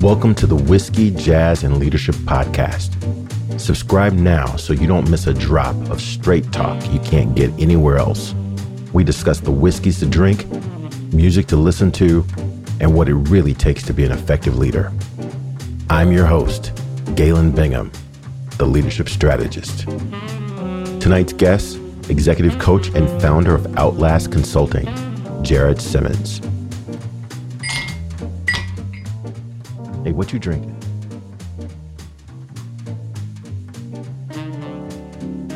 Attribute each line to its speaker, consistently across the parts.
Speaker 1: Welcome to the Whiskey, Jazz, and Leadership Podcast. Subscribe now so you don't miss a drop of straight talk you can't get anywhere else. We discuss the whiskeys to drink, music to listen to, and what it really takes to be an effective leader. I'm your host, Galen Bingham, the leadership strategist. Tonight's guest, executive coach and founder of Outlast Consulting, Jared Simmons. Hey, what you drinking?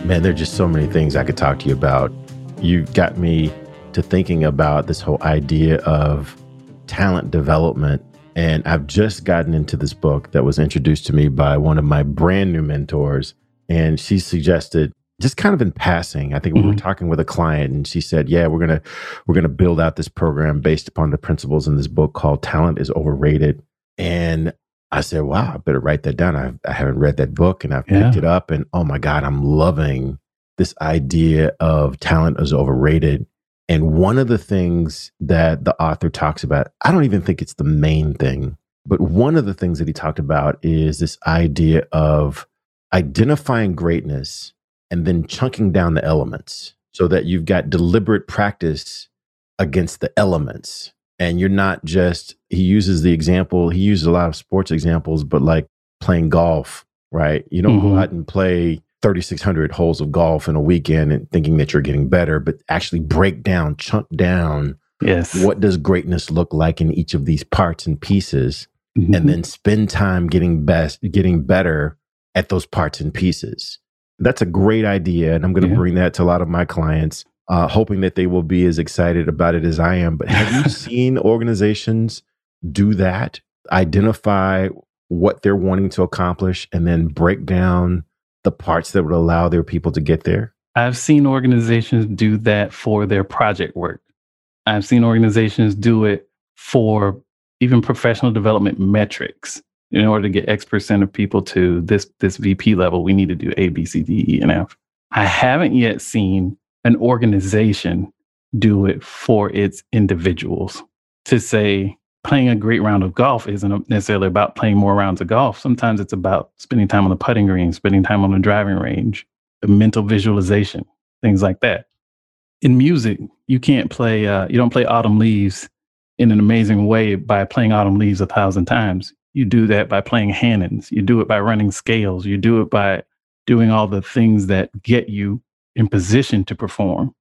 Speaker 1: Man, there are just so many things I could talk to you about. You got me to thinking about this whole idea of talent development. And I've just gotten into this book that was introduced to me by one of my brand new mentors. And she suggested just kind of in passing i think mm-hmm. we were mm-hmm. talking with a client and she said yeah we're gonna we're gonna build out this program based upon the principles in this book called talent is overrated and I said, wow, I better write that down. I, I haven't read that book and I've yeah. picked it up. And oh my God, I'm loving this idea of talent is overrated. And one of the things that the author talks about, I don't even think it's the main thing, but one of the things that he talked about is this idea of identifying greatness and then chunking down the elements so that you've got deliberate practice against the elements and you're not just he uses the example he uses a lot of sports examples but like playing golf right you don't mm-hmm. go out and play 3600 holes of golf in a weekend and thinking that you're getting better but actually break down chunk down
Speaker 2: yes
Speaker 1: what does greatness look like in each of these parts and pieces mm-hmm. and then spend time getting best getting better at those parts and pieces that's a great idea and i'm going to yeah. bring that to a lot of my clients uh, hoping that they will be as excited about it as I am. But have you seen organizations do that? Identify what they're wanting to accomplish and then break down the parts that would allow their people to get there?
Speaker 2: I've seen organizations do that for their project work. I've seen organizations do it for even professional development metrics. In order to get X percent of people to this this VP level, we need to do A, B, C, D, E, and F. I haven't yet seen an organization do it for its individuals. To say playing a great round of golf isn't necessarily about playing more rounds of golf. Sometimes it's about spending time on the putting green, spending time on the driving range, the mental visualization, things like that. In music, you can't play, uh, you don't play Autumn Leaves in an amazing way by playing Autumn Leaves a thousand times. You do that by playing Hanons. You do it by running scales. You do it by doing all the things that get you in position to perform.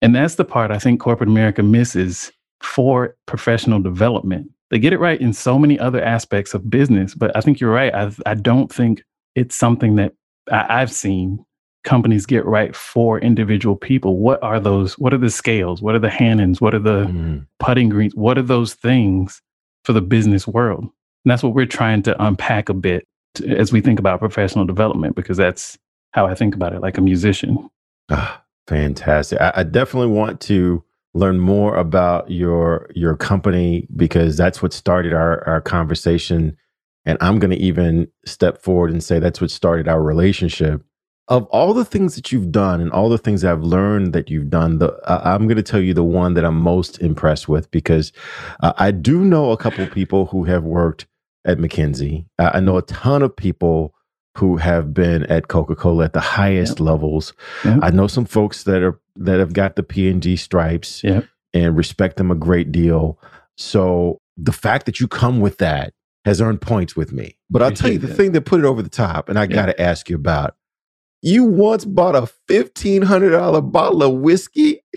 Speaker 2: And that's the part I think corporate America misses for professional development. They get it right in so many other aspects of business, but I think you're right. I, I don't think it's something that I, I've seen companies get right for individual people. What are those? What are the scales? What are the Hanons? What are the mm. putting greens? What are those things for the business world? And that's what we're trying to unpack a bit to, as we think about professional development, because that's how I think about it, like a musician.
Speaker 1: Ah, fantastic. I, I definitely want to learn more about your your company because that's what started our our conversation. And i'm going to even step forward and say that's what started our relationship. Of all the things that you've done and all the things i've learned that you've done the uh, i'm going to tell you the one that i'm most impressed with because uh, i do know a couple people who have worked at mckinsey. Uh, i know a ton of people who have been at Coca-Cola at the highest yep. levels. Yep. I know some folks that are that have got the P&G stripes yep. and respect them a great deal. So the fact that you come with that has earned points with me. But I'll tell you the that. thing that put it over the top, and I got to ask you about. You once bought a fifteen hundred dollar bottle of whiskey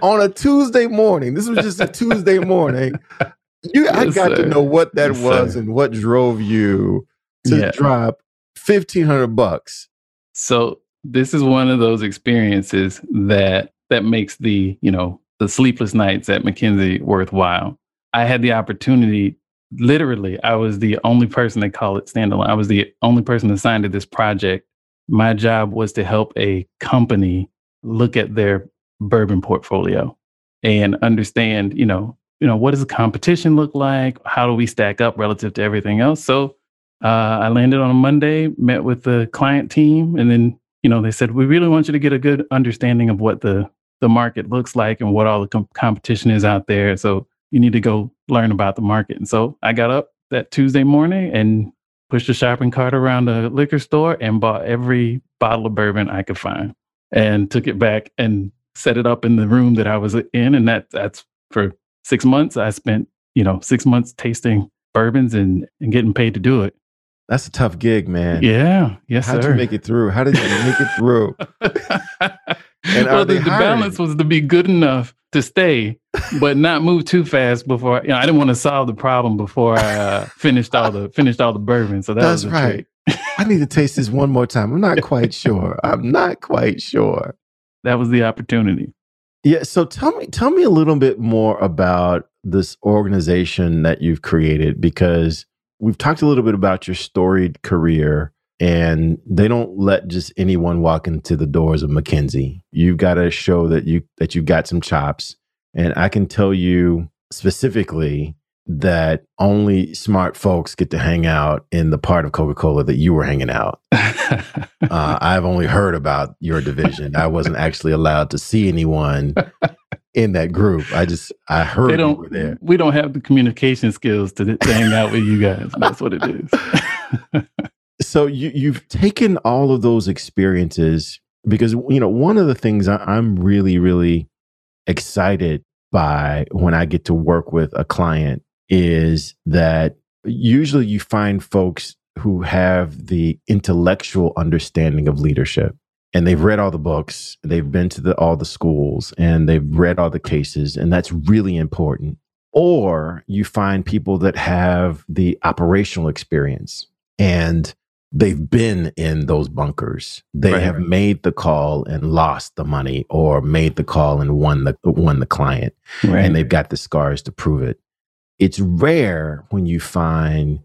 Speaker 1: on a Tuesday morning. This was just a Tuesday morning. You, yes, I got sir. to know what that yes, was sir. and what drove you to yeah. drop fifteen hundred bucks.
Speaker 2: So this is one of those experiences that that makes the you know the sleepless nights at McKinsey worthwhile. I had the opportunity, literally, I was the only person, they call it standalone. I was the only person assigned to this project. My job was to help a company look at their bourbon portfolio and understand, you know, you know, what does the competition look like? How do we stack up relative to everything else? So uh, I landed on a Monday, met with the client team, and then you know they said we really want you to get a good understanding of what the the market looks like and what all the com- competition is out there. So you need to go learn about the market. And so I got up that Tuesday morning and pushed a shopping cart around the liquor store and bought every bottle of bourbon I could find and took it back and set it up in the room that I was in. And that that's for six months. I spent, you know, six months tasting bourbons and, and getting paid to do it.
Speaker 1: That's a tough gig, man.
Speaker 2: Yeah. Yes,
Speaker 1: How'd
Speaker 2: sir.
Speaker 1: you make it through? How did you make it through?
Speaker 2: and well, the, the balance was to be good enough to stay, but not move too fast before. You know, I didn't want to solve the problem before I uh, finished all the finished all the bourbon. So that
Speaker 1: that's
Speaker 2: was
Speaker 1: right. I need to taste this one more time. I'm not quite sure. I'm not quite sure.
Speaker 2: That was the opportunity.
Speaker 1: Yeah. So tell me, tell me a little bit more about this organization that you've created because we've talked a little bit about your storied career and they don't let just anyone walk into the doors of McKinsey. You've got to show that you that you've got some chops. And I can tell you specifically that only smart folks get to hang out in the part of Coca-Cola that you were hanging out. uh, I've only heard about your division. I wasn't actually allowed to see anyone in that group. I just I heard
Speaker 2: they don't,
Speaker 1: were there.
Speaker 2: We don't have the communication skills to, to hang out with you guys. That's what it is.
Speaker 1: so you you've taken all of those experiences because you know one of the things I, I'm really really excited by when I get to work with a client is that usually you find folks who have the intellectual understanding of leadership and they've read all the books, they've been to the, all the schools, and they've read all the cases, and that's really important. Or you find people that have the operational experience and they've been in those bunkers. They right, have right. made the call and lost the money, or made the call and won the won the client, right. and they've got the scars to prove it. It's rare when you find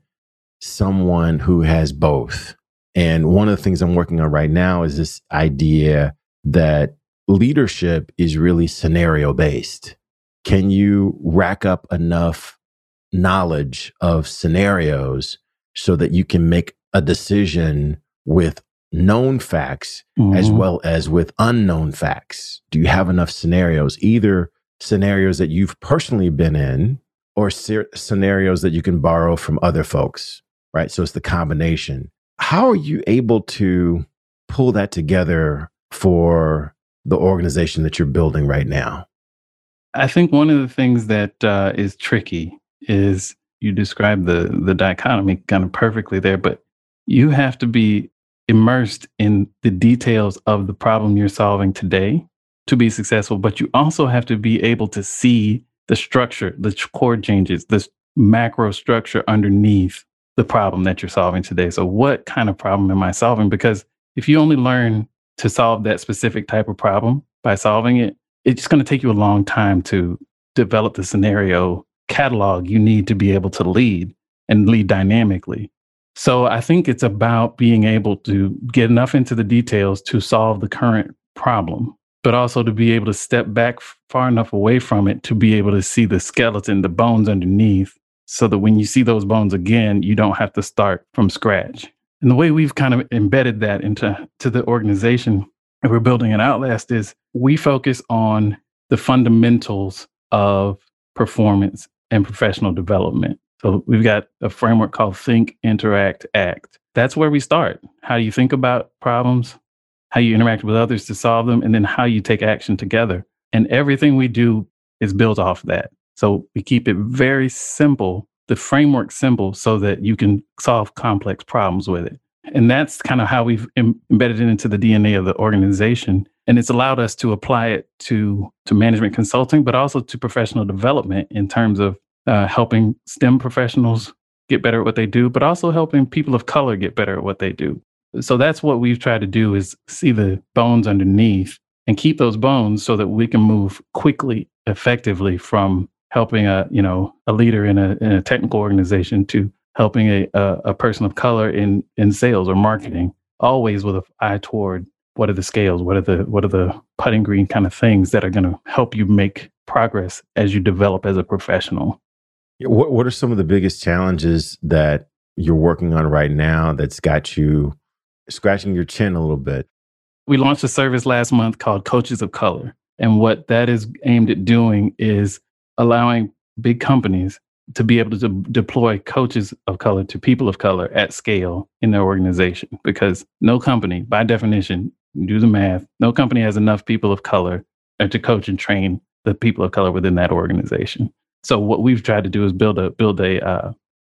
Speaker 1: someone who has both and one of the things I'm working on right now is this idea that leadership is really scenario based. Can you rack up enough knowledge of scenarios so that you can make a decision with known facts mm-hmm. as well as with unknown facts? Do you have enough scenarios, either scenarios that you've personally been in or ser- scenarios that you can borrow from other folks? Right. So it's the combination. How are you able to pull that together for the organization that you're building right now?
Speaker 2: I think one of the things that uh, is tricky is you describe the the dichotomy kind of perfectly there, but you have to be immersed in the details of the problem you're solving today to be successful. But you also have to be able to see the structure, the chord changes, this macro structure underneath the problem that you're solving today. So, what kind of problem am I solving? Because if you only learn to solve that specific type of problem by solving it, it's going to take you a long time to develop the scenario catalog you need to be able to lead and lead dynamically. So, I think it's about being able to get enough into the details to solve the current problem, but also to be able to step back far enough away from it to be able to see the skeleton, the bones underneath, so that when you see those bones again, you don't have to start from scratch. And the way we've kind of embedded that into to the organization that we're building at Outlast is we focus on the fundamentals of performance and professional development. So we've got a framework called Think, Interact, Act. That's where we start. How do you think about problems? How you interact with others to solve them, and then how you take action together. And everything we do is built off that. So we keep it very simple, the framework simple, so that you can solve complex problems with it. And that's kind of how we've Im- embedded it into the DNA of the organization. And it's allowed us to apply it to, to management consulting, but also to professional development in terms of uh, helping STEM professionals get better at what they do, but also helping people of color get better at what they do. So that's what we've tried to do is see the bones underneath and keep those bones so that we can move quickly effectively from helping a you know a leader in a in a technical organization to helping a a, a person of color in in sales or marketing always with an eye toward what are the scales what are the what are the putting green kind of things that are going to help you make progress as you develop as a professional.
Speaker 1: What what are some of the biggest challenges that you're working on right now that's got you scratching your chin a little bit.
Speaker 2: We launched a service last month called coaches of color and what that is aimed at doing is allowing big companies to be able to de- deploy coaches of color to people of color at scale in their organization because no company by definition do the math no company has enough people of color to coach and train the people of color within that organization. So what we've tried to do is build a build a uh,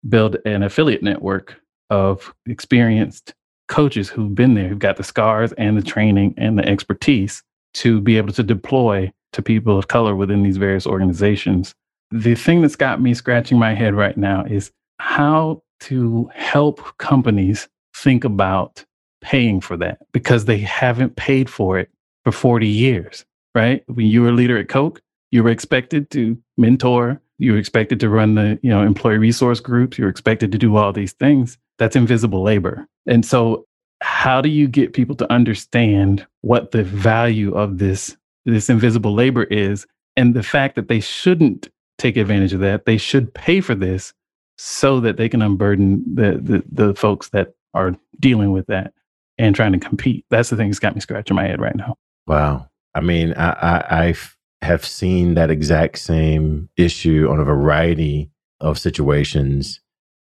Speaker 2: build an affiliate network of experienced coaches who've been there who've got the scars and the training and the expertise to be able to deploy to people of color within these various organizations. The thing that's got me scratching my head right now is how to help companies think about paying for that because they haven't paid for it for 40 years, right? When you were a leader at Coke, you were expected to mentor, you were expected to run the, you know, employee resource groups, you were expected to do all these things. That's invisible labor. And so how do you get people to understand what the value of this this invisible labor is and the fact that they shouldn't take advantage of that they should pay for this so that they can unburden the the, the folks that are dealing with that and trying to compete? That's the thing that's got me scratching my head right now.
Speaker 1: Wow. I mean i i i have seen that exact same issue on a variety of situations.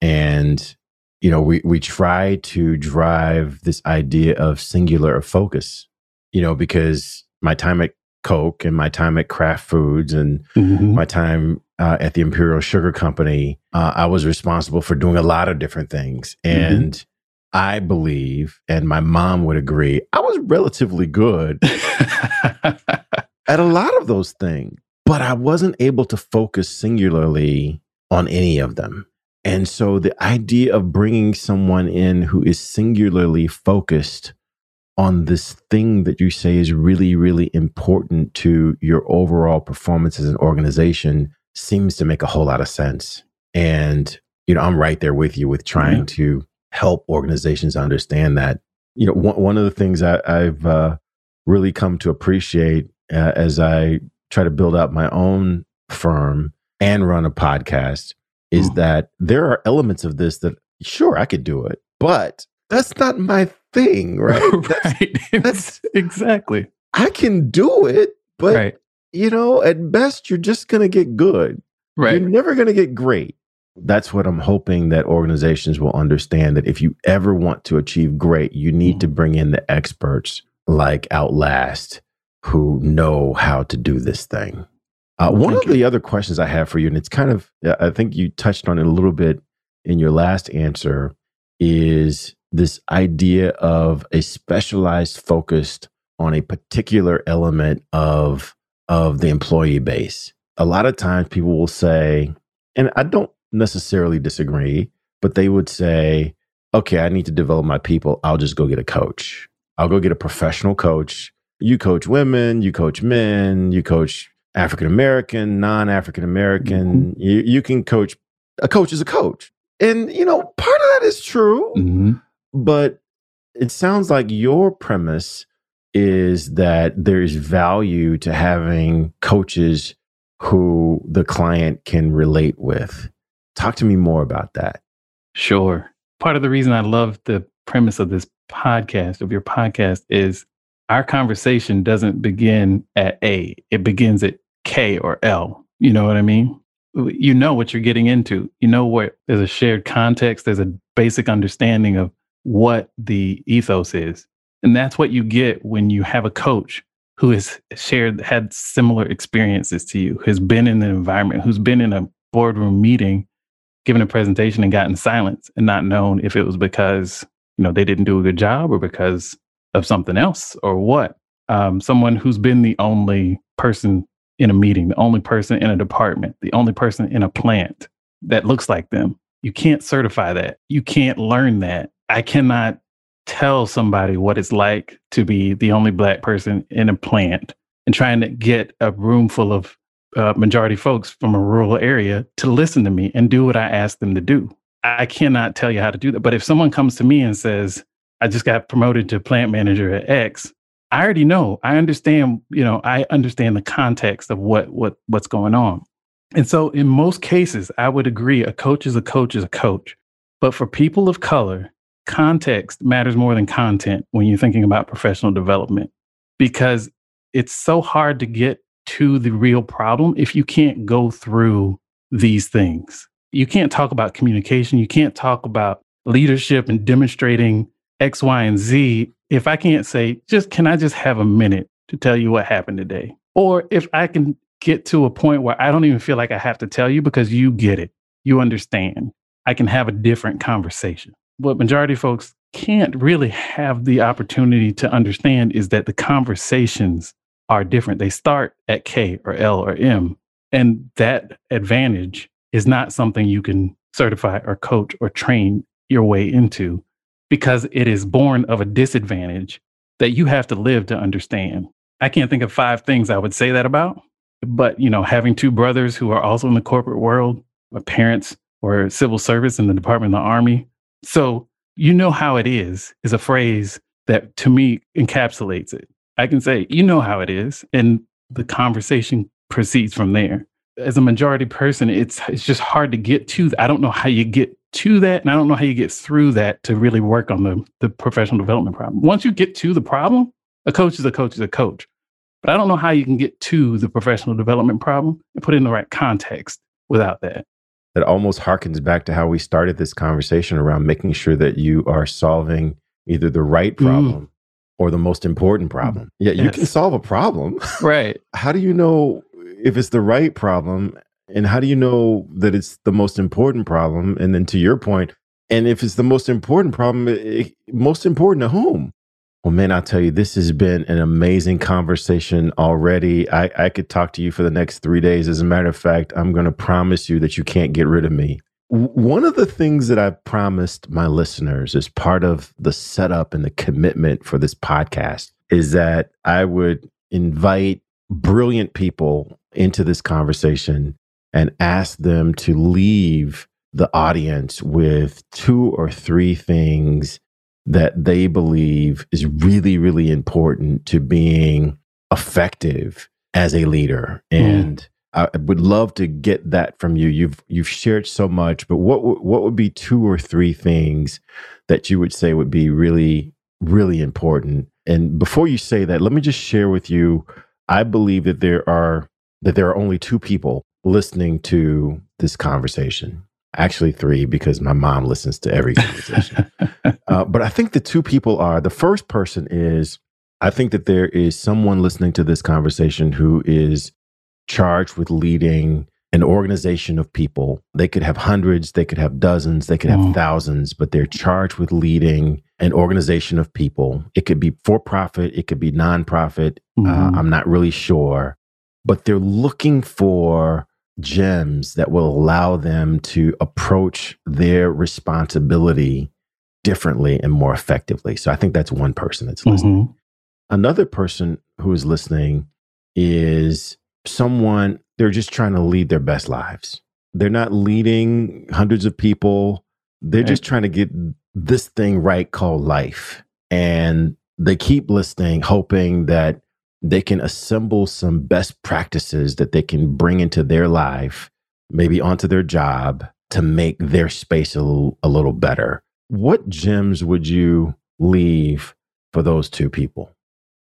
Speaker 1: And you know, we, we try to drive this idea of singular focus, you know, because my time at Coke and my time at Kraft Foods and mm-hmm. my time uh, at the Imperial Sugar Company, uh, I was responsible for doing a lot of different things. Mm-hmm. And mm-hmm. I believe, and my mom would agree, I was relatively good at a lot of those things, but I wasn't able to focus singularly on any of them. And so the idea of bringing someone in who is singularly focused on this thing that you say is really, really important to your overall performance as an organization seems to make a whole lot of sense. And, you know, I'm right there with you with trying yeah. to help organizations understand that. You know, one, one of the things I, have uh, really come to appreciate uh, as I try to build out my own firm and run a podcast is mm. that there are elements of this that sure I could do it, but that's not my thing, right?
Speaker 2: right. That's, that's exactly.
Speaker 1: I can do it, but right. you know, at best you're just going to get good. Right. You're never going to get great. That's what I'm hoping that organizations will understand that if you ever want to achieve great, you need mm. to bring in the experts like Outlast who know how to do this thing. Uh, one of the other questions I have for you, and it's kind of, I think you touched on it a little bit in your last answer, is this idea of a specialized focused on a particular element of of the employee base. A lot of times people will say, and I don't necessarily disagree, but they would say, okay, I need to develop my people. I'll just go get a coach. I'll go get a professional coach. You coach women, you coach men, you coach African American, non African American. Mm-hmm. You, you can coach. A coach is a coach. And, you know, part of that is true. Mm-hmm. But it sounds like your premise is that there's value to having coaches who the client can relate with. Talk to me more about that.
Speaker 2: Sure. Part of the reason I love the premise of this podcast, of your podcast, is our conversation doesn't begin at A, it begins at K or L. You know what I mean? You know what you're getting into. You know what there's a shared context, there's a basic understanding of what the ethos is. And that's what you get when you have a coach who has shared, had similar experiences to you, has been in the environment, who's been in a boardroom meeting, given a presentation and gotten silence and not known if it was because, you know, they didn't do a good job or because of something else or what. Um, someone who's been the only person in a meeting, the only person in a department, the only person in a plant that looks like them. You can't certify that. You can't learn that. I cannot tell somebody what it's like to be the only black person in a plant and trying to get a room full of uh, majority folks from a rural area to listen to me and do what I ask them to do. I cannot tell you how to do that. But if someone comes to me and says, I just got promoted to plant manager at X, I already know. I understand, you know, I understand the context of what what what's going on. And so in most cases, I would agree a coach is a coach is a coach. But for people of color, context matters more than content when you're thinking about professional development because it's so hard to get to the real problem if you can't go through these things. You can't talk about communication, you can't talk about leadership and demonstrating X, Y, and Z if I can't say, just can I just have a minute to tell you what happened today? Or if I can get to a point where I don't even feel like I have to tell you because you get it, you understand, I can have a different conversation. What majority folks can't really have the opportunity to understand is that the conversations are different. They start at K or L or M. And that advantage is not something you can certify or coach or train your way into because it is born of a disadvantage that you have to live to understand. I can't think of five things I would say that about, but you know, having two brothers who are also in the corporate world, my parents were civil service in the Department of the Army. So, you know how it is is a phrase that to me encapsulates it. I can say, you know how it is, and the conversation proceeds from there. As a majority person, it's it's just hard to get to. I don't know how you get to that, and I don't know how you get through that to really work on the the professional development problem. Once you get to the problem, a coach is a coach is a coach. But I don't know how you can get to the professional development problem and put it in the right context without that.
Speaker 1: It almost harkens back to how we started this conversation around making sure that you are solving either the right mm. problem mm. or the most important problem. Yeah, you yes. can solve a problem.
Speaker 2: Right.
Speaker 1: how do you know if it's the right problem and how do you know that it's the most important problem? And then to your point, and if it's the most important problem, it, most important to whom? Well, man, I'll tell you, this has been an amazing conversation already. I, I could talk to you for the next three days. As a matter of fact, I'm going to promise you that you can't get rid of me. One of the things that I've promised my listeners as part of the setup and the commitment for this podcast is that I would invite brilliant people into this conversation and ask them to leave the audience with two or three things that they believe is really, really important to being effective as a leader. Mm. And I would love to get that from you. You've you've shared so much, but what what would be two or three things that you would say would be really, really important? And before you say that, let me just share with you. I believe that there are that there are only two people listening to this conversation. Actually, three, because my mom listens to every conversation. uh, but I think the two people are the first person is I think that there is someone listening to this conversation who is charged with leading an organization of people. They could have hundreds, they could have dozens, they could have mm. thousands, but they're charged with leading an organization of people. It could be for profit, it could be nonprofit. Uh, mm-hmm. Uh, I'm not really sure, but they're looking for gems that will allow them to approach their responsibility differently and more effectively. So I think that's one person that's listening. Mm-hmm. Another person who is listening is someone they're just trying to lead their best lives. They're not leading hundreds of people. They're right. just trying to get this thing right called life. And they keep listening, hoping that they can assemble some best practices that they can bring into their life, maybe onto their job to make their space a little, a little better. What gems would you leave for those two people?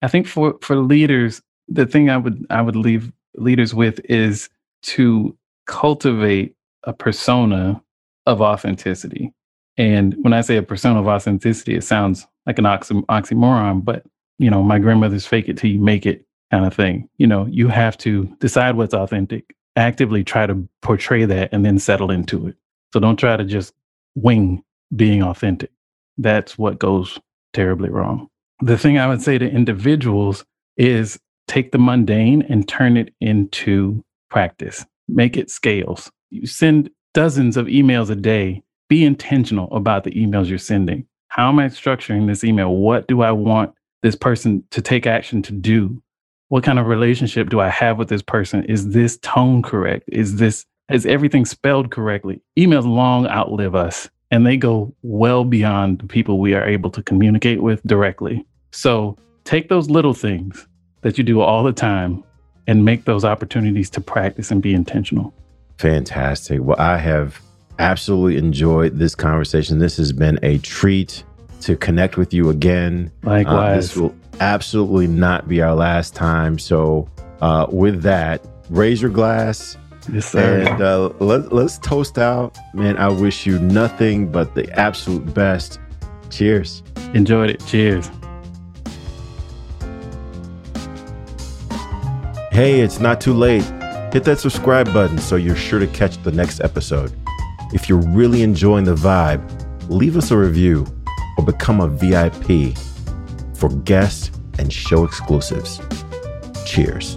Speaker 2: I think for for leaders, the thing I would I would leave leaders with is to cultivate a persona of authenticity. And when I say a persona of authenticity, it sounds like an oxy- oxymoron, but you know, my grandmother's fake it till you make it kind of thing. You know, you have to decide what's authentic, actively try to portray that and then settle into it. So don't try to just wing being authentic. That's what goes terribly wrong. The thing I would say to individuals is take the mundane and turn it into practice. Make it scales. You send dozens of emails a day. Be intentional about the emails you're sending. How am I structuring this email? What do I want this person to take action to do. what kind of relationship do I have with this person? Is this tone correct? Is this is everything spelled correctly? Emails long outlive us and they go well beyond the people we are able to communicate with directly. So take those little things that you do all the time and make those opportunities to practice and be intentional.
Speaker 1: Fantastic. Well, I have absolutely enjoyed this conversation. This has been a treat to connect with you again.
Speaker 2: Likewise. Uh,
Speaker 1: this will absolutely not be our last time. So, uh, with that, raise your glass.
Speaker 2: Yes, sir.
Speaker 1: And uh, let, let's toast out. Man, I wish you nothing but the absolute best. Cheers.
Speaker 2: Enjoyed it. Cheers.
Speaker 1: Hey, it's not too late. Hit that subscribe button so you're sure to catch the next episode. If you're really enjoying the vibe, leave us a review or become a VIP for guests and show exclusives. Cheers.